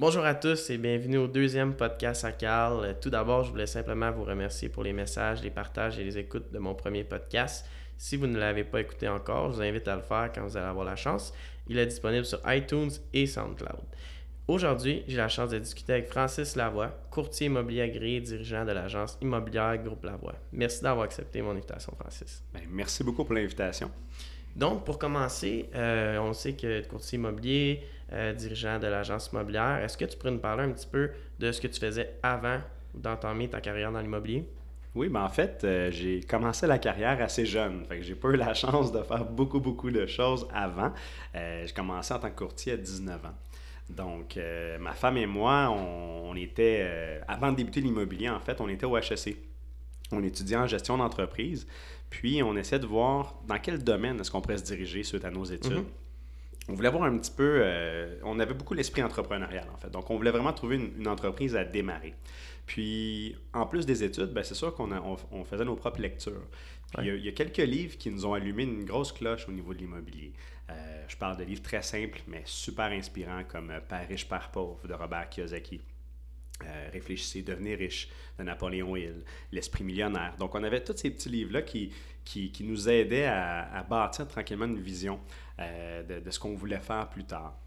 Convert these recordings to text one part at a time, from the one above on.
Bonjour à tous et bienvenue au deuxième podcast à Carl. Tout d'abord, je voulais simplement vous remercier pour les messages, les partages et les écoutes de mon premier podcast. Si vous ne l'avez pas écouté encore, je vous invite à le faire quand vous allez avoir la chance. Il est disponible sur iTunes et SoundCloud. Aujourd'hui, j'ai la chance de discuter avec Francis Lavoie, courtier immobilier agréé, dirigeant de l'agence immobilière Groupe Lavoie. Merci d'avoir accepté mon invitation, Francis. Ben, merci beaucoup pour l'invitation. Donc, pour commencer, euh, on sait que courtier immobilier, euh, dirigeant de l'agence immobilière, est-ce que tu pourrais nous parler un petit peu de ce que tu faisais avant d'entamer ta carrière dans l'immobilier? Oui, ben en fait, euh, j'ai commencé la carrière assez jeune. Fait que j'ai pas eu la chance de faire beaucoup, beaucoup de choses avant. j'ai commencé en tant que courtier à 19 ans. Donc, ma femme et moi, on, était, avant de débuter l'immobilier, en fait, on était au HEC. On étudiait en gestion d'entreprise. Puis, on essaie de voir dans quel domaine est-ce qu'on pourrait se diriger suite à nos études. Mhm. On voulait voir un petit peu, euh, on avait beaucoup l'esprit entrepreneurial en fait. Donc, on voulait vraiment trouver une, entreprise à démarrer. Puis, en plus des études, ben, c'est sûr qu'on on, faisait nos propres lectures. Puis, il, y a, quelques livres qui nous ont allumé une grosse cloche au niveau de l'immobilier. Euh, je parle de livres très simples, mais super inspirants, comme Père riche, Père pauvre de Robert Kiyosaki. Euh, réfléchissez, devenez riche de Napoléon Hill, L'esprit millionnaire. Donc, on avait tous ces petits livres-là qui, qui, nous aidaient à, bâtir tranquillement une vision euh, de, ce qu'on voulait faire plus tard.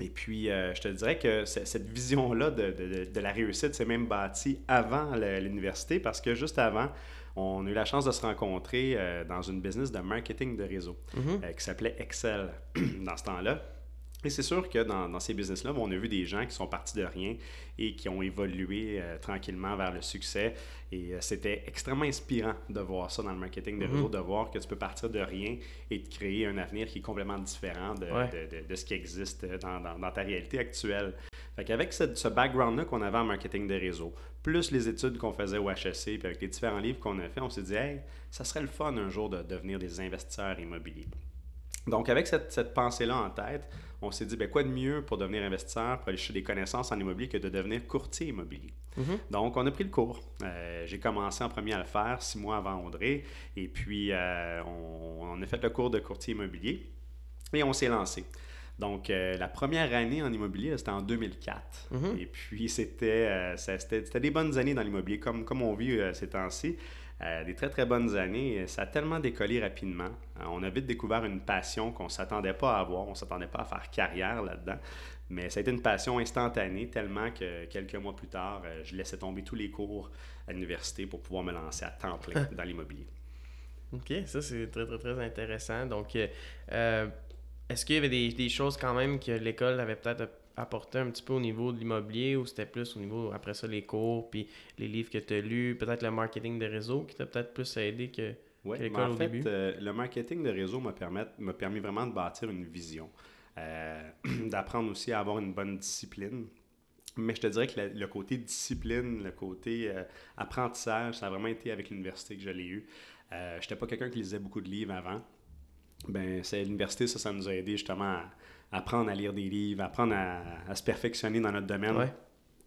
Et puis, euh, je te dirais que cette vision-là de, de, la réussite s'est même bâtie avant l'université parce que juste avant, on a eu la chance de se rencontrer dans une business de marketing de réseau mm-hmm. qui s'appelait Excel dans ce temps-là. Et c'est sûr que dans, ces business-là, on a vu des gens qui sont partis de rien et qui ont évolué euh, tranquillement vers le succès. Et euh, c'était extrêmement inspirant de voir ça dans le marketing de réseau, mhm. de voir que tu peux partir de rien et de créer un avenir qui est complètement différent de, de, ce qui existe dans, dans, ta réalité actuelle. Fait qu'avec ce, ce background-là qu'on avait en marketing de réseau, plus les études qu'on faisait au HEC, puis avec les différents livres qu'on a fait, on s'est dit, hey, ça serait le fun un jour de devenir des investisseurs immobiliers. Donc, avec cette, cette pensée-là en tête, on s'est dit, ben, quoi de mieux pour devenir investisseur, pour aller chercher des connaissances en immobilier que de devenir courtier immobilier? Mhm. Donc, on a pris le cours. Euh, j'ai commencé en premier à le faire six mois avant Audrey. Et puis, euh, on, a fait le cours de courtier immobilier et on s'est lancé. Donc, euh, la première année en immobilier, c'était en 2004. Mhm. Et puis, c'était, c'était, des bonnes années dans l'immobilier, comme, comme on vit ces temps-ci. Euh, des très très bonnes années. Ça a tellement décollé rapidement. Euh, on a vite découvert une passion qu'on ne s'attendait pas à avoir. On ne s'attendait pas à faire carrière là-dedans. Mais ça a été une passion instantanée, tellement que quelques mois plus tard, euh, je laissais tomber tous les cours à l'université pour pouvoir me lancer à temps plein dans l'immobilier. OK, ça c'est très très très intéressant. Donc, est-ce qu'il y avait des, des, choses quand même que l'école avait peut-être apporté un petit peu au niveau de l'immobilier ou c'était plus au niveau, après ça, les cours, puis les livres que tu as lus, peut-être le marketing de réseau qui t'a peut-être plus aidé que, l'école au fait, euh, le marketing de réseau m'a permis, vraiment de bâtir une vision, euh, d'apprendre aussi à avoir une bonne discipline. Mais je te dirais que le, côté discipline, le côté euh, apprentissage, ça a vraiment été avec l'université que je l'ai eu. je n'étais pas quelqu'un qui lisait beaucoup de livres avant. Ben, c'est l'université, ça, ça nous a aidé justement à, apprendre à lire des livres, apprendre à, se perfectionner dans notre domaine.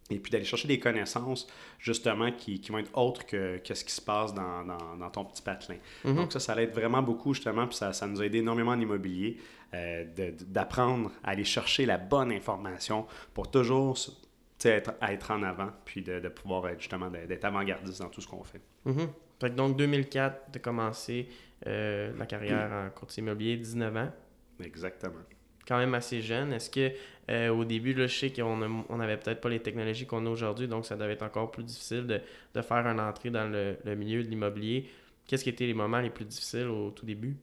Et puis d'aller chercher des connaissances, justement, qui, qui vont être autres que, que, ce qui se passe dans, dans, ton petit patelin. Mm-hmm. Donc ça, ça aide vraiment beaucoup, justement, puis ça, ça nous a aidé énormément en immobilier, euh, d'apprendre à aller chercher la bonne information pour toujours être, être en avant, puis de, de pouvoir être, justement, d'être avant-gardiste dans tout ce qu'on fait. Mm-hmm. Fait que donc, 2004, de commencer euh, la carrière en courtier immobilier, 19 ans. Exactement quand même assez jeune. Est-ce que euh, au début, là, je sais qu'on on avait peut-être pas les technologies qu'on a aujourd'hui, donc ça devait être encore plus difficile de, de faire une entrée dans le, le milieu de l'immobilier. Qu'est-ce qui étaient les moments les plus difficiles au tout début?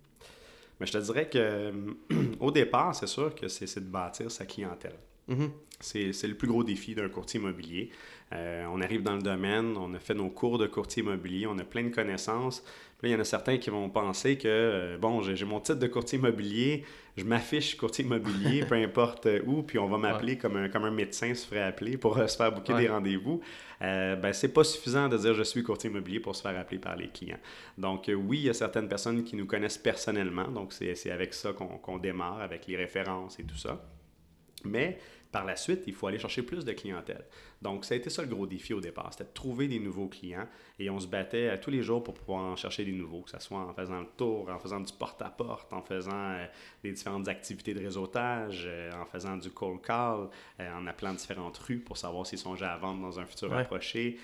Mais je te dirais que au départ, c'est sûr que c'est de bâtir sa clientèle. Mm-hmm. C'est le plus gros défi d'un courtier immobilier. Euh, on arrive dans le domaine, on a fait nos cours de courtier immobilier, on a plein de connaissances. Puis là, il y en a certains qui vont penser que, euh, bon, j'ai mon titre de courtier immobilier, je m'affiche courtier immobilier, peu importe où, puis on va m'appeler comme, un, comme un médecin se ferait appeler pour euh, se faire booker des rendez-vous. Euh, ben, c'est pas suffisant de dire je suis courtier immobilier pour se faire appeler par les clients. Donc, oui, il y a certaines personnes qui nous connaissent personnellement, donc c'est avec ça qu'on démarre, avec les références et tout ça. Mais Par la suite, il faut aller chercher plus de clientèle. Donc, ça a été ça le gros défi au départ, c'était de trouver des nouveaux clients et on se battait euh, tous les jours pour pouvoir en chercher des nouveaux, que ce soit en faisant le tour, en faisant du porte-à-porte, en faisant euh, des différentes activités de réseautage, euh, en faisant du cold call, en appelant différentes rues pour savoir s'ils sont déjà à vendre dans un futur approché.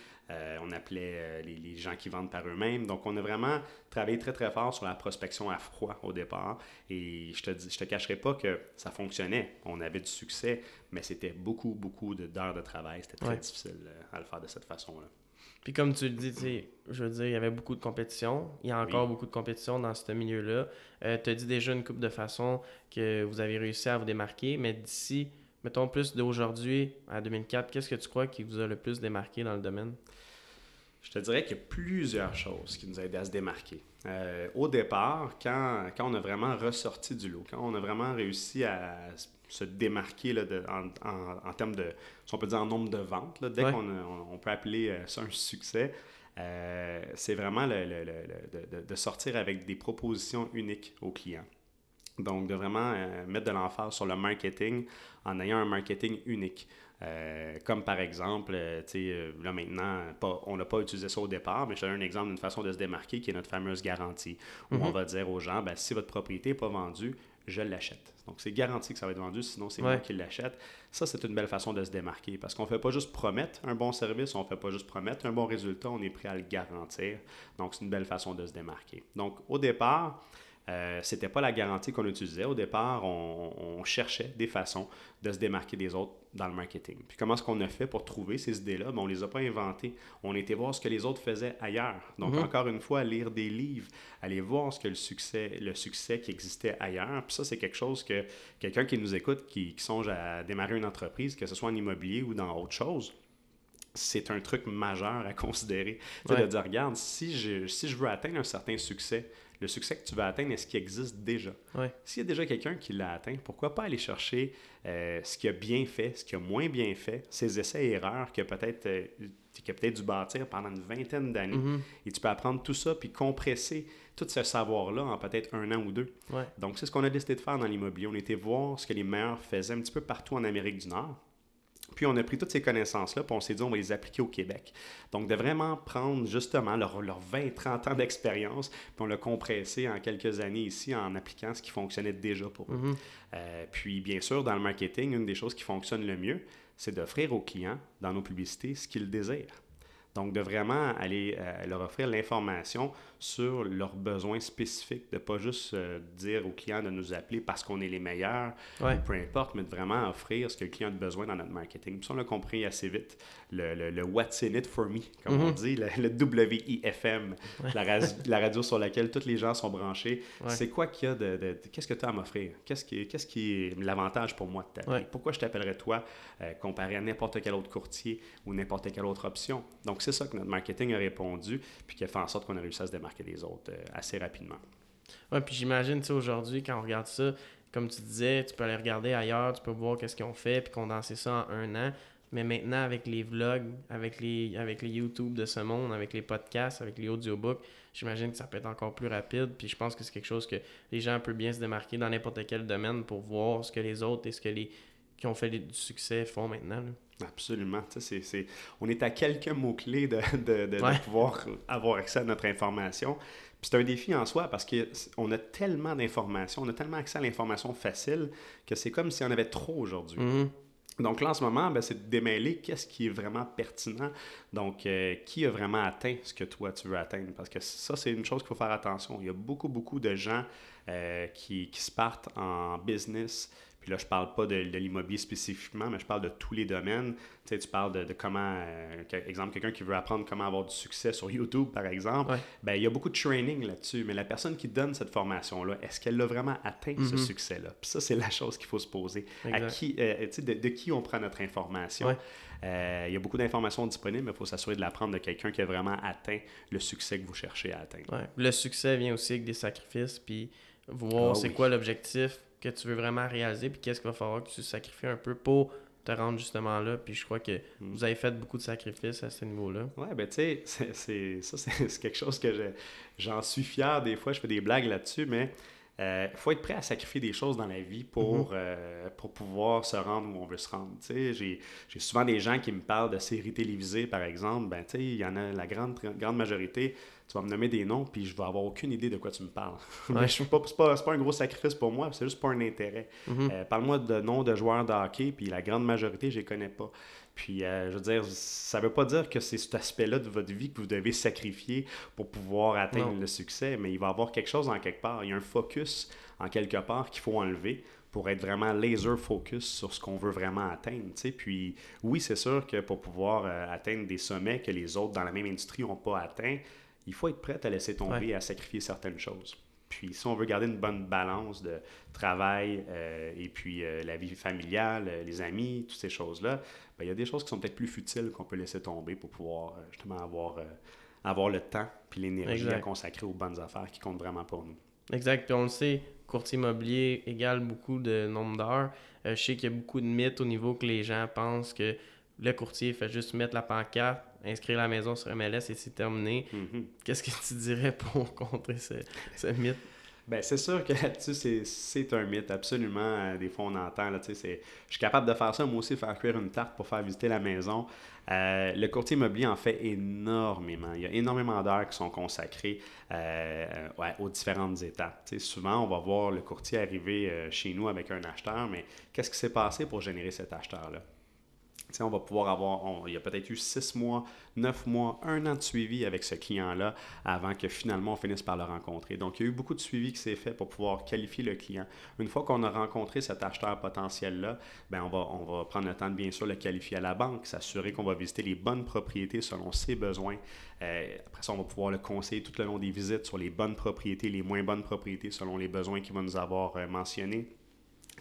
On appelait les, les, gens qui vendent par eux-mêmes. Donc, on a vraiment travaillé très, très fort sur la prospection à froid au départ. Et je te, je te cacherai pas que ça fonctionnait. On avait du succès, mais c'était beaucoup, beaucoup d'heures de, travail. C'était très difficile euh, à le faire de cette façon-là. Puis comme tu le dis, je veux dire, il y avait beaucoup de compétition. Il y a encore beaucoup de compétition dans ce milieu-là. Euh, tu as dit déjà une couple de façons que vous avez réussi à vous démarquer, mais d'ici, mettons plus d'aujourd'hui à 2004, qu'est-ce que tu crois qui vous a le plus démarqué dans le domaine? Je te dirais qu'il y a plusieurs choses qui nous aidé à se démarquer. Euh, au départ, quand, quand, on a vraiment ressorti du lot, quand on a vraiment réussi à se démarquer là, de, en, en, termes de, si on peut dire en nombre de ventes, là, dès qu'on on, peut appeler euh, ça un succès, euh, c'est vraiment le, le, de, de, sortir avec des propositions uniques aux clients. Donc, de vraiment mettre de l'emphase sur le marketing en ayant un marketing unique. Euh, comme par exemple, euh, euh, là maintenant, pas, on n'a pas utilisé ça au départ, mais je donne un exemple d'une façon de se démarquer qui est notre fameuse garantie, où on mhm. va dire aux gens, ben, si votre propriété n'est pas vendue, je l'achète. Donc, c'est garanti que ça va être vendu, sinon c'est moi qui l'achète. Ça, c'est une belle façon de se démarquer parce qu'on ne fait pas juste promettre un bon service, on ne fait pas juste promettre un bon résultat, on est prêt à le garantir. Donc, c'est une belle façon de se démarquer. Donc, au départ, euh, c'était pas la garantie qu'on utilisait. Au départ, on, cherchait des façons de se démarquer des autres dans le marketing. Puis comment est-ce qu'on a fait pour trouver ces idées-là? Ben, on les a pas inventées. On était voir ce que les autres faisaient ailleurs. Donc, mhm. encore une fois, lire des livres, aller voir ce que le succès, le succès qui existait ailleurs. Puis ça, c'est quelque chose que quelqu'un qui nous écoute, qui, songe à démarrer une entreprise, que ce soit en immobilier ou dans autre chose, c'est un truc majeur à considérer. Ouais. De dire, regarde, si je, si je veux atteindre un certain succès, le succès que tu vas atteindre, est-ce qu'il existe déjà? S'il y a déjà quelqu'un qui l'a atteint, pourquoi pas aller chercher euh, ce qui a bien fait, ce qui a moins bien fait, ses essais et erreurs que peut-être euh, a peut-être dû bâtir pendant une vingtaine d'années. Mm-hmm. Et tu peux apprendre tout ça puis compresser tout ce savoir-là en peut-être un an ou deux. Donc, c'est ce qu'on a décidé de faire dans l'immobilier. On était voir ce que les meilleurs faisaient un petit peu partout en Amérique du Nord. Puis on a pris toutes ces connaissances-là, puis on s'est dit, on va les appliquer au Québec. Donc, de vraiment prendre justement leurs leur 20-30 ans d'expérience, puis on l'a compressé en quelques années ici en appliquant ce qui fonctionnait déjà pour eux. Mm-hmm. Euh, puis, bien sûr, dans le marketing, une des choses qui fonctionne le mieux, c'est d'offrir aux clients, dans nos publicités, ce qu'ils désirent. Donc, de vraiment aller euh, leur offrir l'information sur leurs besoins spécifiques, de ne pas juste euh, dire aux clients de nous appeler parce qu'on est les meilleurs, peu importe, mais de vraiment offrir ce que le client a besoin dans notre marketing. Puis ça, on l'a compris assez vite. Le, le, What's in it for me, comme on mm-hmm. dit, le, WIFM, la, la, radio sur laquelle tous les gens sont branchés. C'est quoi qu'il y a de. Qu'est-ce que tu as à m'offrir? Qu'est-ce qui, qu'est-ce qui est l'avantage pour moi de t'appeler? Pourquoi je t'appellerais toi euh, comparé à n'importe quel autre courtier ou n'importe quelle autre option? Donc, c'est ça que notre marketing a répondu, puis qui a fait en sorte qu'on a réussi à se démarquer des autres euh, assez rapidement. Oui, puis j'imagine, tu sais, aujourd'hui, quand on regarde ça, comme tu disais, tu peux aller regarder ailleurs, tu peux voir qu'est-ce qu'ils ont fait, puis condenser ça en un an. Mais maintenant, avec les vlogs, avec les, avec les YouTube de ce monde, avec les podcasts, avec les audiobooks, j'imagine que ça peut être encore plus rapide. Puis je pense que c'est quelque chose que les gens peuvent bien se démarquer dans n'importe quel domaine pour voir ce que les autres et ce que les qui ont fait du succès font maintenant. Absolument. C'est, On est à quelques mots-clés de, de, de, pouvoir avoir accès à notre information. Puis c'est un défi en soi parce qu'on a tellement d'informations, on a tellement accès à l'information facile que c'est comme si on avait trop aujourd'hui. Mm-hmm. Donc là, en ce moment, ben, c'est de démêler qu'est-ce qui est vraiment pertinent. Donc, euh, qui a vraiment atteint ce que toi, tu veux atteindre? Parce que ça, c'est une chose qu'il faut faire attention. Il y a beaucoup, beaucoup de gens euh, qui, qui, se partent en business puis là, je parle pas de, l'immobilier spécifiquement, mais je parle de tous les domaines. Tu sais, tu parles de, comment, euh, exemple, quelqu'un qui veut apprendre comment avoir du succès sur YouTube, par exemple, ben, il y a beaucoup de training là-dessus, mais la personne qui donne cette formation-là, est-ce qu'elle a vraiment atteint ce mm-hmm. succès-là? Puis ça, c'est la chose qu'il faut se poser. À qui, euh, de, de, qui on prend notre information? Euh, il y a beaucoup d'informations disponibles, mais il faut s'assurer de l'apprendre de quelqu'un qui a vraiment atteint le succès que vous cherchez à atteindre. Le succès vient aussi avec des sacrifices, puis voir ah c'est quoi l'objectif que tu veux vraiment réaliser, puis qu'est-ce qu'il va falloir que tu sacrifies un peu pour te rendre justement là. Puis je crois que hmm. vous avez fait beaucoup de sacrifices à ce niveau-là. Ouais, ben tu sais, c'est, ça, c'est quelque chose que j'en suis fier. Des fois, je fais des blagues là-dessus, mais il faut être prêt à sacrifier des choses dans la vie pour, Mhm. pour pouvoir se rendre où on veut se rendre. J'ai j'ai souvent des gens qui me parlent de séries télévisées, par exemple. Ben, tu sais, il y en a la grande, grande majorité. Tu vas me nommer des noms, puis je vais avoir aucune idée de quoi tu me parles. Mais je suis pas, c'est pas, pas un gros sacrifice pour moi, c'est juste pas un intérêt. Mhm. Euh, Parle-moi de noms de joueurs de hockey, puis la grande majorité, je les connais pas. Puis, euh, je veux dire, ça veut pas dire que c'est cet aspect-là de votre vie que vous devez sacrifier pour pouvoir atteindre Non. le succès, mais il va y avoir quelque chose en quelque part. Il y a un focus en quelque part qu'il faut enlever pour être vraiment laser focus sur ce qu'on veut vraiment atteindre. Puis oui, c'est sûr que pour pouvoir euh, atteindre des sommets que les autres dans la même industrie n'ont pas atteints, il faut être prêt à laisser tomber et à sacrifier certaines choses. Puis si on veut garder une bonne balance de travail euh, et puis euh, la vie familiale, euh, les amis, toutes ces choses-là, ben, il y a des choses qui sont peut-être plus futiles qu'on peut laisser tomber pour pouvoir euh, justement avoir, avoir le temps puis l'énergie à consacrer aux bonnes affaires qui comptent vraiment pour nous. Exact. Puis on le sait, courtier immobilier égale beaucoup de nombre d'heures. Je sais qu'il y a beaucoup de mythes au niveau que les gens pensent que le courtier fait juste mettre la pancarte, inscrire la maison sur MLS et c'est terminé. Mhm. Qu'est-ce que tu dirais pour contrer ce, ce mythe? Ben, c'est sûr que là-dessus, c'est- c'est un mythe, absolument. Euh, Des fois, on entend, là, tu sais, c'est- je suis capable de faire ça, moi aussi, faire cuire une tarte pour faire visiter la maison. Euh, le courtier immobilier en fait énormément. Il y a énormément d'heures qui sont consacrées euh, ouais, aux différentes étapes. Tu sais, souvent, on va voir le courtier arriver euh, chez nous avec un acheteur, mais qu'est-ce qui s'est passé pour générer cet acheteur-là? On va pouvoir avoir, il y a peut-être eu six mois, neuf mois, un an de suivi avec ce client-là avant que finalement on finisse par le rencontrer. Donc, il y a eu beaucoup de suivi qui s'est fait pour pouvoir qualifier le client. Une fois qu'on a rencontré cet acheteur potentiel-là, ben on, va, on va prendre le temps de bien sûr le qualifier à la banque, s'assurer qu'on va visiter les bonnes propriétés selon ses besoins. Euh, après ça, on va pouvoir le conseiller tout le long des visites sur les bonnes propriétés, les moins bonnes propriétés selon les besoins qu'il va nous avoir euh, mentionnés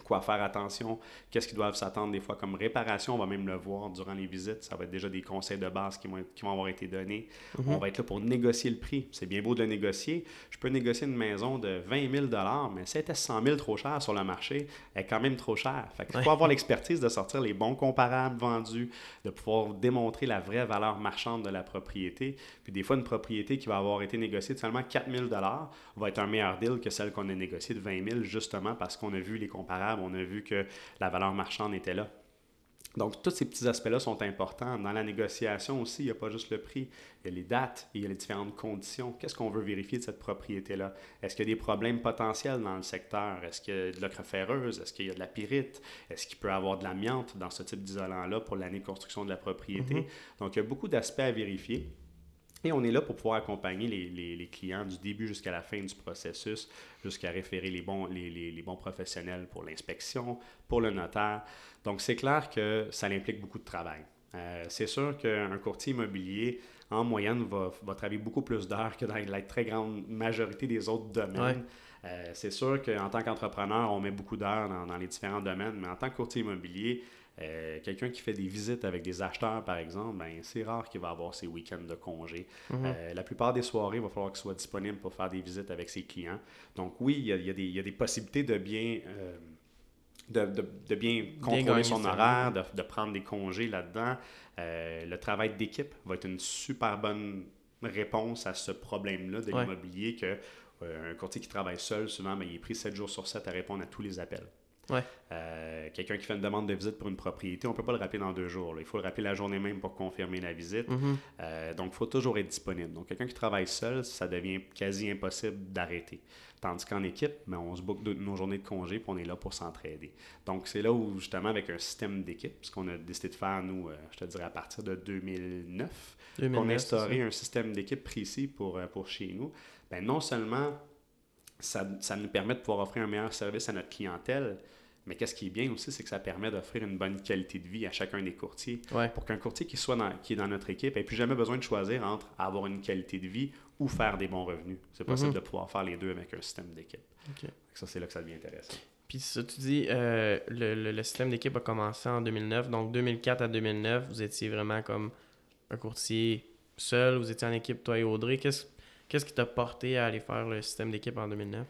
quoi faire attention, qu'est-ce qu'ils doivent s'attendre des fois comme réparation, on va même le voir durant les visites, ça va être déjà des conseils de base qui vont, qui vont avoir été donnés. On va être là pour négocier le prix. C'est bien beau de le négocier. Je peux négocier une maison de 20 000 mais si elle était 100 000 trop cher sur le marché, elle est quand même trop chère. Fait qu'il faut Ouais. avoir l'expertise de sortir les bons comparables vendus, de pouvoir démontrer la vraie valeur marchande de la propriété. Puis des fois, une propriété qui va avoir été négociée de seulement 4 000 va être un meilleur deal que celle qu'on a négociée de 20 000 justement parce qu'on a vu les comparables, on a vu que la valeur marchande était là. Donc, tous ces petits aspects-là sont importants. Dans la négociation aussi, il n'y a pas juste le prix, il y a les dates et il y a les différentes conditions. Qu'est-ce qu'on veut vérifier de cette propriété-là? Est-ce qu'il y a des problèmes potentiels dans le secteur? Est-ce qu'il y a de l'ocre ferreuse? Est-ce qu'il y a de la pyrite? Est-ce qu'il peut y avoir de l'amiante dans ce type d'isolant-là pour l'année de construction de la propriété? Mhm. Donc, il y a beaucoup d'aspects à vérifier. Et on est là pour pouvoir accompagner les, les- les clients du début jusqu'à la fin du processus, jusqu'à référer les bons, les, bons professionnels pour l'inspection, pour le notaire. Donc, c'est clair que ça implique beaucoup de travail. Euh, c'est sûr qu'un courtier immobilier, en moyenne, va, va travailler beaucoup plus d'heures que dans la très grande majorité des autres domaines. Ouais. Euh, c'est sûr qu'en tant qu'entrepreneur, on met beaucoup d'heures dans, dans les différents domaines, mais en tant que courtier immobilier, euh, quelqu'un qui fait des visites avec des acheteurs, par exemple, ben, c'est rare qu'il va avoir ses week-ends de congé. Mhm. Euh, la plupart des soirées, il va falloir qu'il soit disponible pour faire des visites avec ses clients. Donc oui, il y a, il y a des, il y a des possibilités de bien, euh, de, de- de bien contrôler son horaire, de, de prendre des congés là-dedans. Euh, le travail d'équipe va être une super bonne réponse à ce problème-là de Ouais. l'immobilier que euh, un courtier qui travaille seul, souvent, ben, il est pris 7 jours sur 7 à répondre à tous les appels. Ouais. Euh, Quelqu'un qui fait une demande de visite pour une propriété, on ne peut pas le rappeler dans deux jours. là. Il faut le rappeler la journée même pour confirmer la visite. Mhm. Euh, donc, il faut toujours être disponible. Donc, quelqu'un qui travaille seul, ça devient quasi impossible d'arrêter. Tandis qu'en équipe, ben, on se boucle nos journées de congé puis on est là pour s'entraider. Donc, c'est là où, justement, avec un système d'équipe, ce qu'on a décidé de faire, nous, euh, je te dirais à partir de 2009, qu'on 2009, a instauré un système d'équipe précis pour, pour chez nous, ben, non seulement ça, ça nous permet de pouvoir offrir un meilleur service à notre clientèle, mais qu'est-ce qui est bien aussi, c'est que ça permet d'offrir une bonne qualité de vie à chacun des courtiers. Ouais. pour qu'un courtier qui, soit dans, qui est dans notre équipe ait plus jamais besoin de choisir entre avoir une qualité de vie ou faire des bons revenus. C'est possible Mhm. de pouvoir faire les deux avec un système d'équipe. Ok. Ça, c'est là que ça devient intéressant. Puis ça, tu dis, euh, le, le- le système d'équipe a commencé en 2009. Donc 2004 à 2009, vous étiez vraiment comme un courtier seul. Vous étiez en équipe, toi et Audrey. Qu'est-ce qu'est-ce qui t'a porté à aller faire le système d'équipe en 2009?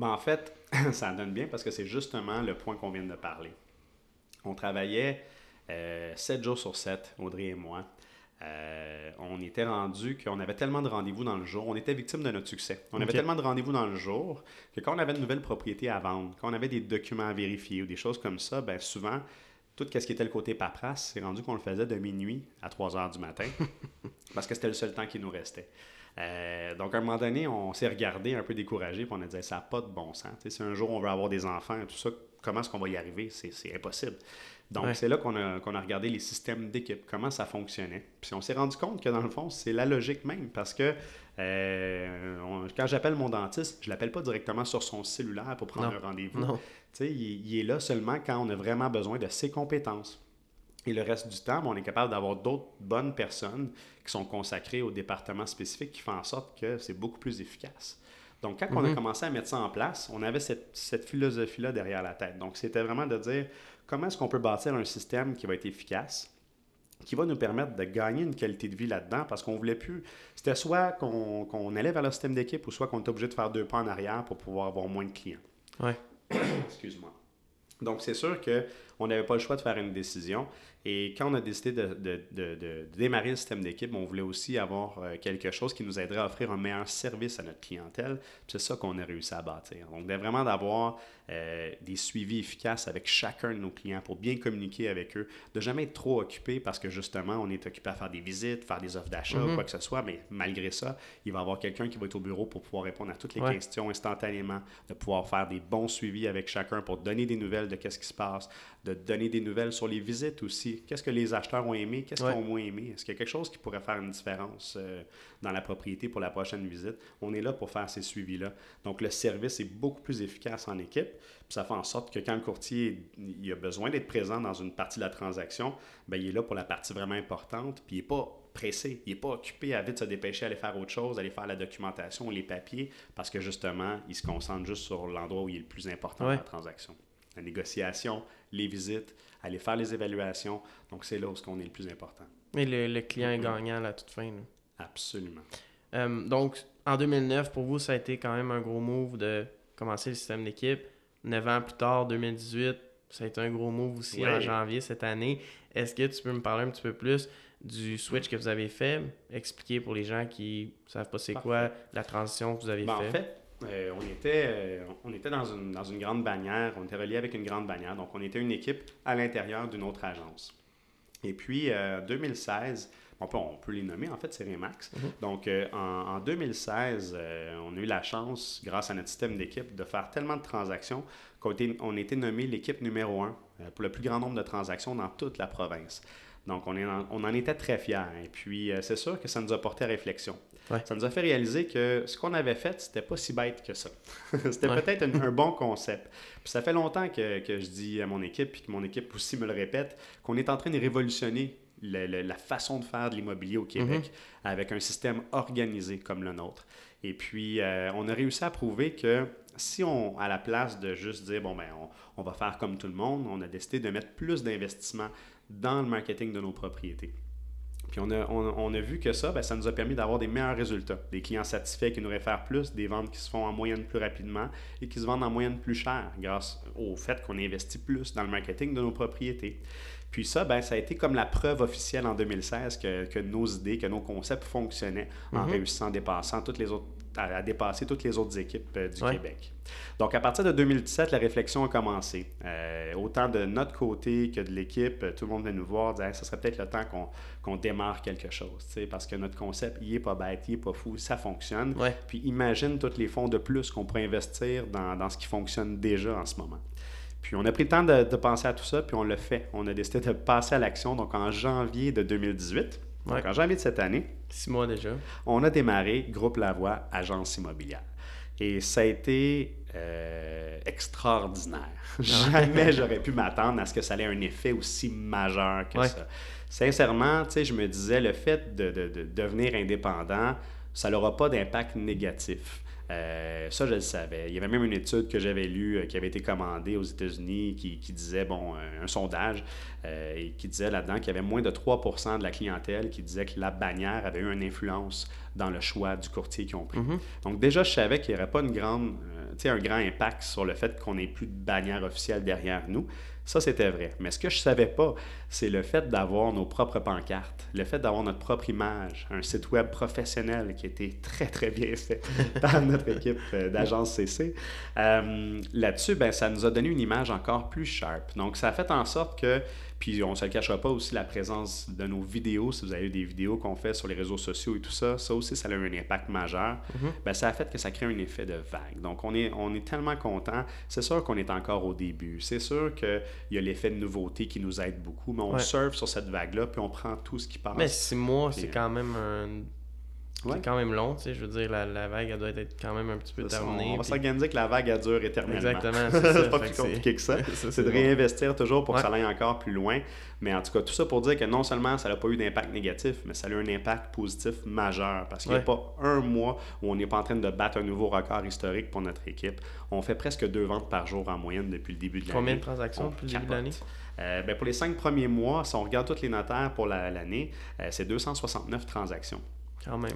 Ben, en fait, ça donne bien parce que c'est justement le point qu'on vient de parler. On travaillait euh, 7 jours sur 7, Audrey et moi. euh, on était rendu qu'on avait tellement de rendez-vous dans le jour, on était victime de notre succès. On avait tellement de rendez-vous dans le jour que quand on avait de nouvelles propriétés à vendre, quand on avait des documents à vérifier ou des choses comme ça, ben souvent, tout ce qui était le côté paperasse, c'est rendu qu'on le faisait de minuit à 3 heures du matin parce que c'était le seul temps qui nous restait. Euh, donc, à un moment donné, on s'est regardé un peu découragé, puis on a dit ça n'a pas de bon sens. Tu sais, si un jour on veut avoir des enfants et tout ça, comment est-ce qu'on va y arriver? C'est impossible. Donc, Ouais. c'est là qu'on a, qu'on a regardé les systèmes d'équipe, comment ça fonctionnait. Puis on s'est rendu compte que dans le fond, c'est la logique même, parce que euh, on- quand j'appelle mon dentiste, je l'appelle pas directement sur son cellulaire pour prendre Non. un rendez-vous. Il, il est là seulement quand on a vraiment besoin de ses compétences. Et le reste du temps, ben, on est capable d'avoir d'autres bonnes personnes qui sont consacrées au département spécifique qui font en sorte que c'est beaucoup plus efficace. Donc, quand on a Mhm. commencé à mettre ça en place, on avait cette, cette philosophie-là derrière la tête. Donc, c'était vraiment de dire comment est-ce qu'on peut bâtir un système qui va être efficace, qui va nous permettre de gagner une qualité de vie là-dedans? Parce qu'on voulait plus. C'était soit qu'on qu'on allait vers le système d'équipe ou soit qu'on était obligé de faire deux pas en arrière pour pouvoir avoir moins de clients. Ouais. Excuse-moi. Donc, c'est sûr qu'on n'avait pas le choix de faire une décision. Et quand on a décidé de, de- de- de démarrer le système d'équipe, on voulait aussi avoir euh, quelque chose qui nous aiderait à offrir un meilleur service à notre clientèle. C'est ça qu'on a réussi à bâtir. Donc, vraiment d'avoir euh, des suivis efficaces avec chacun de nos clients pour bien communiquer avec eux, de jamais être trop occupé parce que justement, on est occupé à faire des visites, faire des offres d'achat, Mhm. quoi que ce soit. Mais malgré ça, il va y avoir quelqu'un qui va être au bureau pour pouvoir répondre à toutes les Ouais. questions instantanément, de pouvoir faire des bons suivis avec chacun pour donner des nouvelles de qu'est-ce qui se passe, de donner des nouvelles sur les visites aussi. Qu'est-ce que les acheteurs ont aimé, qu'est-ce Ouais. qu'ils ont moins aimé? Est-ce qu'il y a quelque chose qui pourrait faire une différence euh, dans la propriété pour la prochaine visite? On est là pour faire ces suivis-là. Donc, le service est beaucoup plus efficace en équipe. Puis ça fait en sorte que quand le courtier il a besoin d'être présent dans une partie de la transaction, ben, il est là pour la partie vraiment importante. Puis il n'est pas pressé, il n'est pas occupé à vite se dépêcher, aller faire autre chose, aller faire la documentation, les papiers, parce que justement, il se concentre juste sur l'endroit où il est le plus important Ouais. dans la transaction. La négociation, les visites, aller faire les évaluations. Donc, c'est là où on est le plus important. Mais le, le client est Mhm. gagnant à toute fin. là. Absolument. Euh, donc, en 2009, pour vous, ça a été quand même un gros move de commencer le système d'équipe. Neuf ans plus tard, 2018, ça a été un gros move aussi en janvier cette année. Est-ce que tu peux me parler un petit peu plus du switch que vous avez fait? Expliquer pour les gens qui ne savent pas c'est quoi la transition que vous avez Ben, fait. en fait, euh, on était, euh, on était dans, une, dans une grande bannière, on était relié avec une grande bannière, donc on était une équipe à l'intérieur d'une autre agence. Et puis, euh, 2016, on peut, on peut les nommer, en fait, c'est Remax. Mhm. Donc, euh, en, en 2016, euh, on a eu la chance, grâce à notre système d'équipe, de faire tellement de transactions qu'on on était nommé l'équipe numéro un pour le plus grand nombre de transactions dans toute la province. Donc, on, est en, on en était très fiers. Et puis, c'est sûr que ça nous a porté à réflexion. Ouais. Ça nous a fait réaliser que ce qu'on avait fait, c'était pas si bête que ça. c'était Ouais. peut-être un, un bon concept. Puis ça fait longtemps que, que je dis à mon équipe, puis que mon équipe aussi me le répète, qu'on est en train de révolutionner le- le- la façon de faire de l'immobilier au Québec avec un système organisé comme le nôtre. Et puis, euh, on a réussi à prouver que si on, à la place de juste dire, bon, ben, on, on va faire comme tout le monde, on a décidé de mettre plus d'investissement dans le marketing de nos propriétés. Puis on a, on, on a vu que ça, ben, ça nous a permis d'avoir des meilleurs résultats. Des clients satisfaits qui nous réfèrent plus, des ventes qui se font en moyenne plus rapidement et qui se vendent en moyenne plus cher grâce au fait qu'on investit plus dans le marketing de nos propriétés. Puis ça, ben, ça a été comme la preuve officielle en 2016 que, que nos idées, que nos concepts fonctionnaient en Mhm. réussissant dépassant toutes les autres, à, dépasser toutes les autres équipes euh, du Ouais. Québec. Donc, à partir de 2017, la réflexion a commencé. Euh, autant de notre côté que de l'équipe, euh, tout le monde venait nous voir, dire Hey, ce serait peut-être le temps qu'on démarre quelque chose, parce que notre concept, il est pas bête, il est pas fou, ça fonctionne. Ouais. Puis imagine tous les fonds de plus qu'on pourrait investir dans, dans ce qui fonctionne déjà en ce moment. Puis on a pris le temps de, de penser à tout ça, puis on l'a fait. On a décidé de passer à l'action. Donc en janvier de 2018, donc en janvier de cette année, Six mois déjà. on a démarré Groupe Lavoie, agence immobilière. Et ça a été euh, extraordinaire. Jamais j'aurais pu m'attendre à ce que ça ait un effet aussi majeur que Ouais. ça. Sincèrement, tu sais, je me disais, le fait de, de- de devenir indépendant, ça n'aura pas d'impact négatif. Euh, ça, je le savais. Il y avait même une étude que j'avais lue euh, qui avait été commandée aux États-Unis qui, qui disait, bon, un, un sondage, euh, et qui disait là-dedans qu'il y avait moins de 3% de la clientèle qui disait que la bannière avait eu une influence dans le choix du courtier qu'ils ont pris. Mhm. Donc déjà, je savais qu'il n'y aurait pas une grande, euh, un grand impact sur le fait qu'on n'ait plus de bannière officielle derrière nous. Ça, c'était vrai. Mais ce que je savais pas, c'est le fait d'avoir nos propres pancartes, le fait d'avoir notre propre image, un site web professionnel qui était très, très bien fait par notre équipe euh, d'agence CC. Euh, là-dessus, ben, ça nous a donné une image encore plus sharp. Donc, ça a fait en sorte que puis on ne se le cachera pas aussi la présence de nos vidéos, si vous avez des vidéos qu'on fait sur les réseaux sociaux et tout ça, ça aussi, ça a eu un impact majeur. Mhm. ben, ça a fait que ça crée un effet de vague. Donc on est, on est tellement content. C'est sûr qu'on est encore au début. C'est sûr qu'il y a l'effet de nouveauté qui nous aide beaucoup, mais on surfe sur cette vague-là, puis on prend tout ce qui passe. Mais six mois, c'est quand même un c'est quand même long, tu sais. Je veux dire, la, la, vague, elle doit être quand même un petit peu terminée. On va s'organiser que la vague, elle dure éternellement. Exactement. C'est pas plus compliqué que ça. c'est de réinvestir toujours pour que ça aille encore plus loin. Mais en tout cas, tout ça pour dire que non seulement ça n'a pas eu d'impact négatif, mais ça a eu un impact positif majeur. Parce qu'il n'y a pas un mois où on n'est pas en train de battre un nouveau record historique pour notre équipe. On fait presque deux ventes par jour en moyenne depuis le début de l'année. Combien de transactions depuis le début de l'année? Euh, ben pour les cinq premiers mois, si on regarde tous les notaires pour l'année, euh, c'est 269 transactions.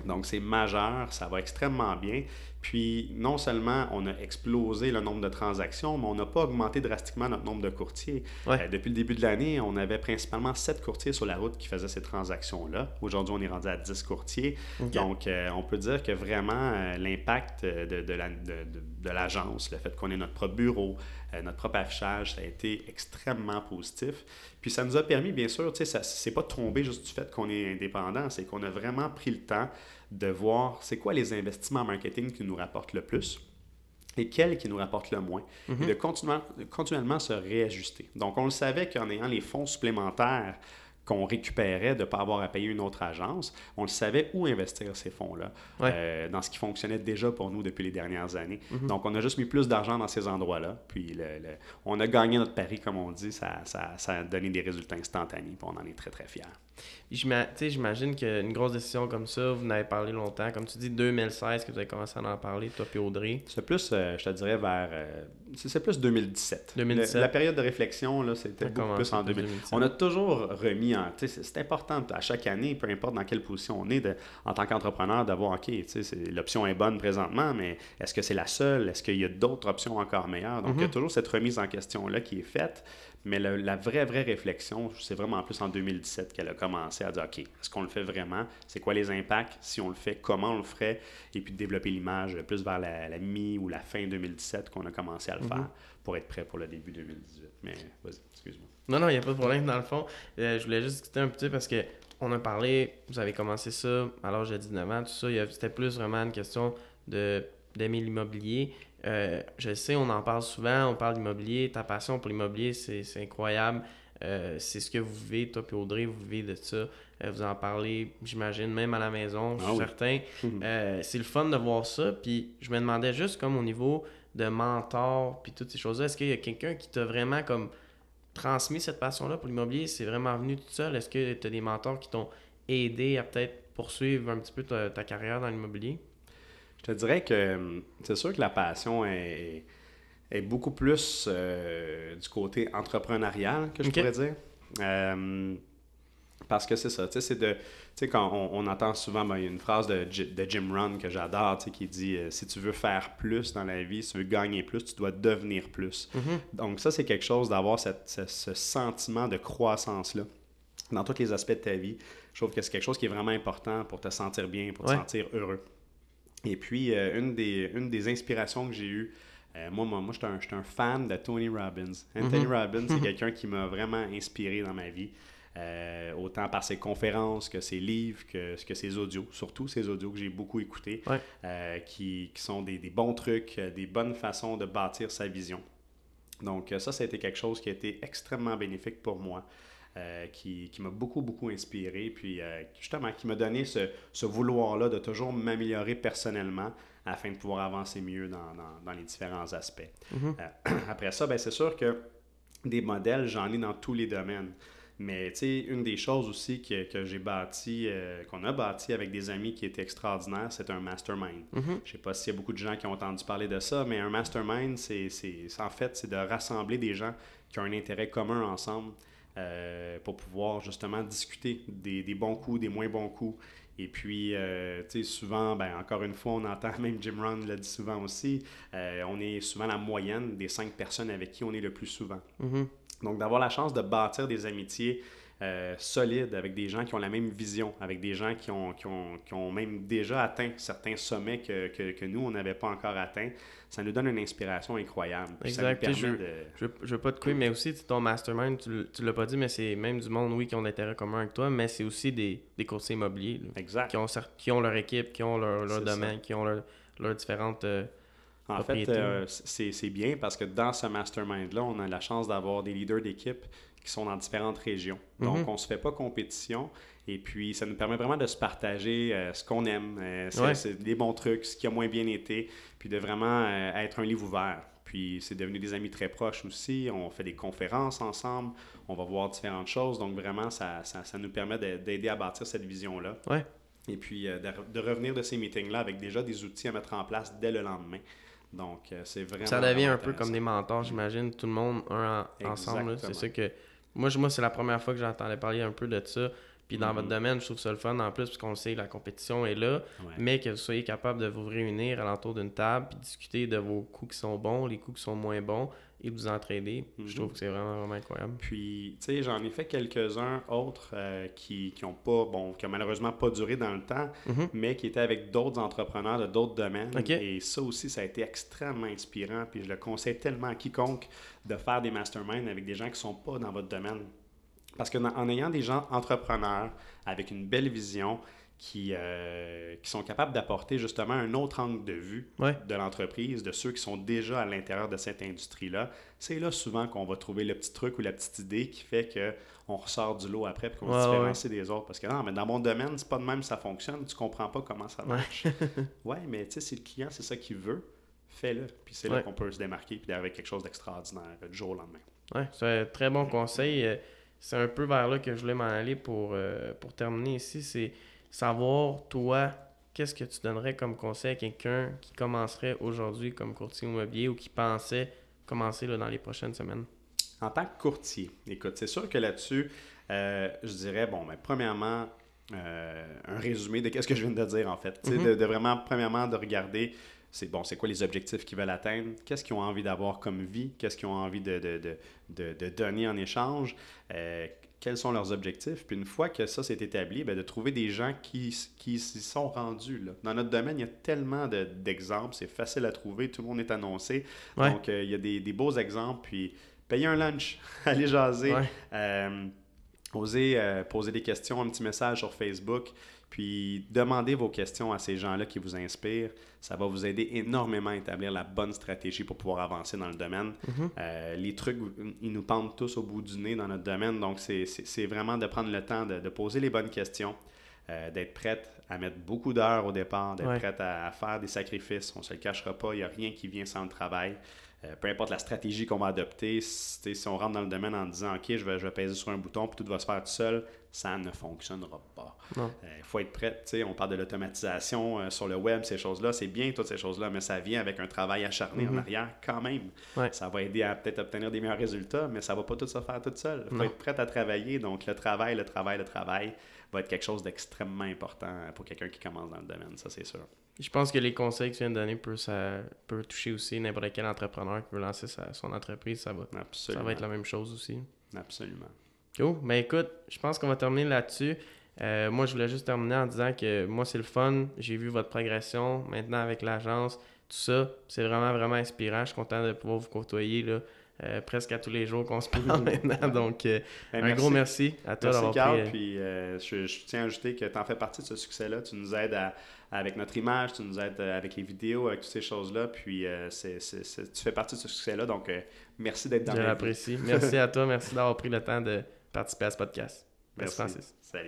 Donc, c'est majeur, ça va extrêmement bien. Puis, non seulement on a explosé le nombre de transactions, mais on n'a pas augmenté drastiquement notre nombre de courtiers. Euh, depuis le début de l'année, on avait principalement 7 courtiers sur la route qui faisaient ces transactions-là. Aujourd'hui, on est rendu à 10 courtiers. Donc, euh, on peut dire que vraiment, euh, l'impact de, de l'agence, le fait qu'on ait notre propre bureau, notre propre affichage, ça a été extrêmement positif. Puis ça nous a permis, bien sûr, tu sais, c'est pas de tomber juste du fait qu'on est indépendant, c'est qu'on a vraiment pris le temps de voir c'est quoi les investissements en marketing qui nous rapportent le plus et quels qui nous rapportent le moins, et mhm. de continuellement se réajuster. Donc, on le savait qu'en ayant les fonds supplémentaires qu'on récupérait de ne pas avoir à payer une autre agence, on le savait où investir ces fonds-là, euh, dans ce qui fonctionnait déjà pour nous depuis les dernières années. Mhm. Donc, on a juste mis plus d'argent dans ces endroits-là, puis on a gagné notre pari, comme on dit, ça, ça, ça, a donné des résultats instantanés, puis on en est très, très fiers. J'imagine qu'une grosse décision comme ça, vous n'avez parlé longtemps. Comme tu dis, 2016 que vous avez commencé à en parler, toi et Audrey. C'est plus, euh, je te dirais, vers. Euh, c'est plus 2017. 2017. la période de réflexion, là, c'était beaucoup plus en 2017. On a toujours remis C'est important à chaque année, peu importe dans quelle position on est, de, en tant qu'entrepreneur, d'avoir, OK, l'option est bonne présentement, mais est-ce que c'est la seule? Est-ce qu'il y a d'autres options encore meilleures? Donc, il y a mm-hmm. toujours cette remise en question-là qui est faite. Mais la vraie, vraie réflexion, c'est vraiment plus en 2017 qu'elle a commencé à dire, OK, est-ce qu'on le fait vraiment? C'est quoi les impacts? Si on le fait, comment on le ferait? Et puis de développer l'image plus vers la, mi ou la fin 2017 qu'on a commencé à le faire mhm. pour être prêt pour le début 2018. Mais vas-y, excuse-moi. Non, non, il n'y a pas de problème dans le fond. Euh, je voulais juste discuter un petit peu parce que on a parlé, vous avez commencé ça à l'âge de 19 ans, tout ça. C'était plus vraiment une question d'aimer l'immobilier. Euh, je sais, on en parle souvent, on parle d'immobilier. Ta passion pour l'immobilier, c'est incroyable. Euh, c'est ce que vous vivez, toi et Audrey, vous vivez de ça. Euh, vous en parlez, j'imagine, même à la maison, je suis ah certain. c'est le fun de voir ça. Puis je me demandais juste comme au niveau de mentor, puis toutes ces choses-là, est-ce qu'il y a quelqu'un qui t'a vraiment comme transmis cette passion-là pour l'immobilier? C'est vraiment venu tout seul? Est-ce que tu as des mentors qui t'ont aidé à peut-être poursuivre un petit peu ta carrière dans l'immobilier? Je te dirais que hum, c'est sûr que la passion est, est beaucoup plus euh, du côté entrepreneurial, que je pourrais dire. Hum, parce que c'est ça, tu sais, c'est de. Tu sais, quand on, entend souvent, ben, il y a une phrase de, de Jim Rohn que j'adore, tu sais, qui dit euh, Si tu veux faire plus dans la vie, si tu veux gagner plus, tu dois devenir plus. Mm-hmm. Donc, ça, c'est quelque chose d'avoir ce, ce, sentiment de croissance-là dans tous les aspects de ta vie. Je trouve que c'est quelque chose qui est vraiment important pour te sentir bien, pour te sentir heureux. Et puis, euh, une, des, une des inspirations que j'ai eues, euh, moi, moi, moi je suis un, fan de Tony Robbins. Anthony mhm. Robbins, c'est quelqu'un qui m'a vraiment inspiré dans ma vie. Euh, autant par ses conférences que ses livres, que, que ses audios, surtout ses audios que j'ai beaucoup écoutés, qui, qui, sont des, des, bons trucs, des bonnes façons de bâtir sa vision. Donc ça, ça a été quelque chose qui a été extrêmement bénéfique pour moi. Euh, qui, qui m'a beaucoup, beaucoup inspiré, puis euh, justement qui m'a donné ce, ce vouloir-là de toujours m'améliorer personnellement afin de pouvoir avancer mieux dans, dans, dans les différents aspects. Mm-hmm. Euh, après ça, ben, c'est sûr que des modèles, j'en ai dans tous les domaines. Mais tu sais, une des choses aussi que, que j'ai bâti, qu'on a bâti avec des amis qui étaient extraordinaires, c'est un mastermind. Mm-hmm. Je sais pas s'il y a beaucoup de gens qui ont entendu parler de ça, mais un mastermind, c'est en fait, c'est de rassembler des gens qui ont un intérêt commun ensemble euh, pour pouvoir justement discuter des, des, bons coups, des moins bons coups. Et puis, euh, tu sais, souvent, ben, encore une fois, on entend, même Jim Rohn l'a dit souvent aussi, euh, on est souvent la moyenne des cinq personnes avec qui on est le plus souvent. Mm-hmm. Donc, d'avoir la chance de bâtir des amitiés euh, solides avec des gens qui ont la même vision, avec des gens qui ont, qui ont, qui ont même déjà atteint certains sommets que, que, que nous, on n'avait pas encore atteints, ça nous donne une inspiration incroyable. Ça Exact. Permet je, de... je, veux- je veux pas te couper, mais aussi ton mastermind, tu, tu l'as pas dit, mais c'est même du monde, oui, qui ont d'intérêt commun avec toi, mais c'est aussi des, des courtiers immobiliers là, Exact. qui, ont, qui ont leur équipe, qui ont leur, leur domaine, qui ont leur- leurs différentes. euh, En fait, euh, c'est bien parce que dans ce mastermind-là, on a la chance d'avoir des leaders d'équipe qui sont dans différentes régions. Donc, Mhm. on ne se fait pas compétition. Et puis, ça nous permet vraiment de se partager euh, ce qu'on aime, euh, c'est Ouais. des bons trucs, ce qui a moins bien été, puis de vraiment euh, être un livre ouvert. Puis, c'est devenu des amis très proches aussi. On fait des conférences ensemble, on va voir différentes choses. Donc, vraiment, ça, ça, ça nous permet de- d'aider à bâtir cette vision-là. Ouais. Et puis, euh, de, de revenir de ces meetings-là avec déjà des outils à mettre en place dès le lendemain. Donc, euh, c'est vraiment. Ça devient un peu comme des mentors, j'imagine, tout le monde un en- ensemble. C'est ça que. Moi, je- moi c'est la première fois que j'entendais parler un peu de ça. Puis dans Mhm. votre domaine, je trouve ça le fun en plus, parce qu'on sait, la compétition est là. Ouais. Mais que vous soyez capable de vous réunir alentour d'une table, puis discuter de vos coups qui sont bons, les coups qui sont moins bons, et vous entraider. Mhm. Je trouve que c'est vraiment, vraiment incroyable. Puis, tu sais, j'en ai fait quelques-uns autres euh, qui, qui ont pas, bon, qui ont malheureusement pas duré dans le temps, Mhm. mais qui étaient avec d'autres entrepreneurs de d'autres domaines. Et ça aussi, ça a été extrêmement inspirant. Puis je le conseille tellement à quiconque de faire des masterminds avec des gens qui sont pas dans votre domaine. Parce que dans- en ayant des gens entrepreneurs avec une belle vision, qui, euh, qui sont capables d'apporter justement un autre angle de vue Ouais. de l'entreprise, de ceux qui sont déjà à l'intérieur de cette industrie-là, c'est là souvent qu'on va trouver le petit truc ou la petite idée qui fait que on ressort du lot après et qu'on Ouais, se ouais. différencie des autres. Parce que non, mais dans mon domaine, c'est pas de même ça fonctionne, tu comprends pas comment ça marche. ouais, mais tu sais, si le client, c'est ça qu'il veut, fais-le. Puis c'est là qu'on peut se démarquer puis avec quelque chose d'extraordinaire euh, du jour au lendemain. Ouais, c'est un très bon conseil. Euh, C'est un peu vers là que je voulais m'en aller pour, euh, pour terminer ici. C'est savoir, toi, qu'est-ce que tu donnerais comme conseil à quelqu'un qui commencerait aujourd'hui comme courtier immobilier ou qui pensait commencer là, dans les prochaines semaines? En tant que courtier, écoute, c'est sûr que là-dessus, euh, je dirais, bon, ben, premièrement, euh, un résumé de qu'est-ce que je viens de dire en fait. Tu sais, Mhm. de, de vraiment, premièrement, de regarder, c'est bon, c'est quoi les objectifs qu'ils veulent atteindre, qu'est-ce qu'ils ont envie d'avoir comme vie, qu'est-ce qu'ils ont envie de, de, de, de, de donner en échange, euh, quels sont leurs objectifs? Puis une fois que ça s'est établi, ben, de trouver des gens qui, qui s'y sont rendus. Là. Dans notre domaine, il y a tellement de- d'exemples, c'est facile à trouver, tout le monde est annoncé. Ouais. Donc, euh, il y a des, des beaux exemples, puis payer un lunch, aller jaser, Ouais. euh, oser euh, poser des questions, un petit message sur Facebook, puis demander vos questions à ces gens-là qui vous inspirent. Ça va vous aider énormément à établir la bonne stratégie pour pouvoir avancer dans le domaine. Mhm. Euh, les trucs, ils nous pendent tous au bout du nez dans notre domaine, donc c'est- vraiment de prendre le temps de, de poser les bonnes questions, euh, d'être prête à mettre beaucoup d'heures au départ, d'être Ouais. prête à, à faire des sacrifices. On ne se le cachera pas, il n'y a rien qui vient sans le travail. Euh, peu importe la stratégie qu'on va adopter, si on rentre dans le domaine en disant OK, je vais, je vais peser sur un bouton puis tout va se faire tout seul, ça ne fonctionnera pas. Il faut être prêt. tu sais, On parle de l'automatisation euh, sur le web, ces choses-là. C'est bien, toutes ces choses-là, mais ça vient avec un travail acharné en Mhm. arrière quand même. Ouais. Ça va aider à peut-être obtenir des meilleurs résultats, mais ça va pas tout se faire tout seul. Il faut Non. être prêt à travailler. Donc, le travail, le travail, le travail va être quelque chose d'extrêmement important pour quelqu'un qui commence dans le domaine, ça c'est sûr. Je pense que les conseils que tu viens de donner peuvent, ça, peut toucher aussi n'importe quel entrepreneur qui veut lancer sa- son entreprise. Ça va, ça va être la même chose aussi. Absolument. Cool. Ben écoute, je pense qu'on va terminer là-dessus. Euh, moi, je voulais juste terminer en disant que moi, c'est le fun. J'ai vu votre progression maintenant avec l'agence, tout ça. C'est vraiment, vraiment inspirant. Je suis content de pouvoir vous côtoyer là, euh, presque à tous les jours qu'on se parle maintenant. Donc, euh, Ben, un gros merci à toi Merci d'avoir pris. puis je, je tiens à ajouter que tu en fais partie de ce succès-là. Tu nous aides à- avec notre image, tu nous aides avec les vidéos, avec toutes ces choses-là. Puis c'est- c'est- c'est- tu fais partie de ce succès-là. Donc merci d'être dans Je l'apprécie. Merci à toi. Merci d'avoir pris le temps de participer à ce podcast. Merci, Merci. Francis.